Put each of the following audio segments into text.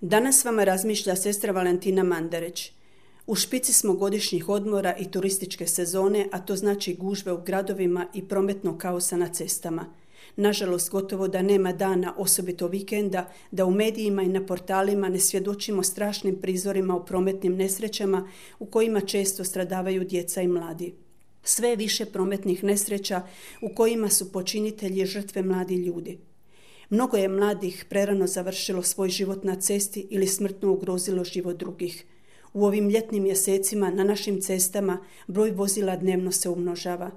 Danas vama razmišlja sestra Valentina Mandareć. U špici smo godišnjih odmora i turističke sezone, a to znači gužve u gradovima i prometnog kaosa na cestama. Nažalost, gotovo da nema dana, osobito vikenda, da u medijima i na portalima ne svjedočimo strašnim prizorima o prometnim nesrećama u kojima često stradavaju djeca i mladi. Sve više prometnih nesreća u kojima su počinitelji žrtve mladi ljudi. Mnogo je mladih prerano završilo svoj život na cesti ili smrtno ugrozilo život drugih. U ovim ljetnim mjesecima na našim cestama broj vozila dnevno se umnožava.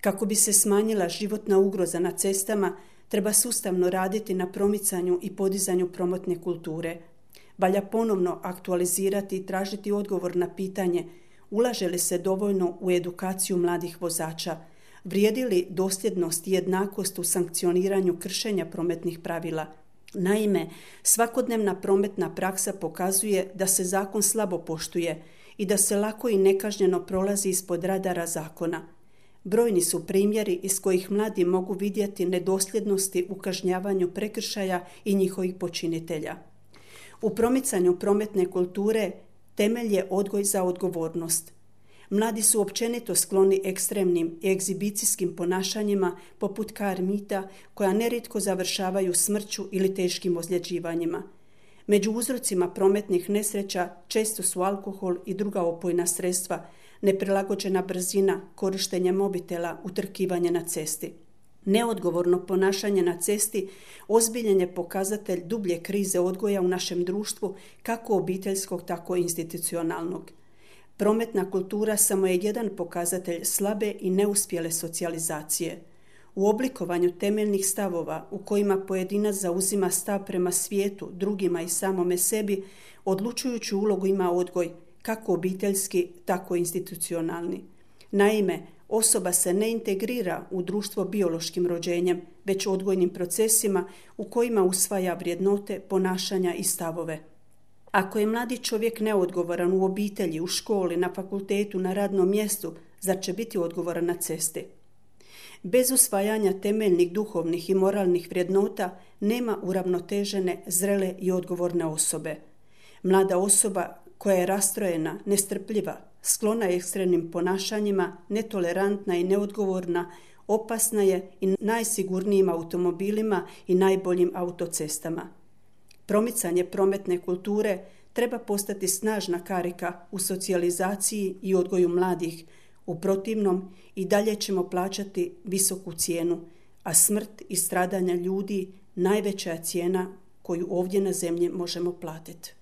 Kako bi se smanjila životna ugroza na cestama, treba sustavno raditi na promicanju i podizanju promotne kulture. Valja ponovno aktualizirati i tražiti odgovor na pitanje ulaže li se dovoljno u edukaciju mladih vozača, vrijedi li dosljednost i jednakost u sankcioniranju kršenja prometnih pravila. Naime, svakodnevna prometna praksa pokazuje da se zakon slabo poštuje i da se lako i nekažnjeno prolazi ispod radara zakona. Brojni su primjeri iz kojih mladi mogu vidjeti nedosljednosti u kažnjavanju prekršaja i njihovih počinitelja. U promicanju prometne kulture temelj je odgoj za odgovornost. Mladi su općenito skloni ekstremnim i egzibicijskim ponašanjima poput karmita koja nerijetko završavaju smrću ili teškim ozljeđivanjima. Među uzrocima prometnih nesreća često su alkohol i druga opojna sredstva, neprilagođena brzina, korištenje mobitela, utrkivanje na cesti. Neodgovorno ponašanje na cesti ozbiljen je pokazatelj dublje krize odgoja u našem društvu, kako obiteljskog, tako institucionalnog. Prometna kultura samo je jedan pokazatelj slabe i neuspjele socijalizacije. U oblikovanju temeljnih stavova u kojima pojedinac zauzima stav prema svijetu, drugima i samome sebi, odlučujuću ulogu ima odgoj, kako obiteljski, tako i institucionalni. Naime, osoba se ne integrira u društvo biološkim rođenjem, već odgojnim procesima u kojima usvaja vrijednote, ponašanja i stavove. Ako je mladi čovjek neodgovoran u obitelji, u školi, na fakultetu, na radnom mjestu, zar će biti odgovoran na cesti? Bez usvajanja temeljnih duhovnih i moralnih vrijednota nema uravnotežene, zrele i odgovorne osobe. Mlada osoba koja je rastrojena, nestrpljiva, sklona ekstremnim ponašanjima, netolerantna i neodgovorna, opasna je i najsigurnijim automobilima i najboljim autocestama. Promicanje prometne kulture treba postati snažna karika u socijalizaciji i odgoju mladih. U protivnom i dalje ćemo plaćati visoku cijenu, a smrt i stradanja ljudi najveća je cijena koju ovdje na zemlji možemo platiti.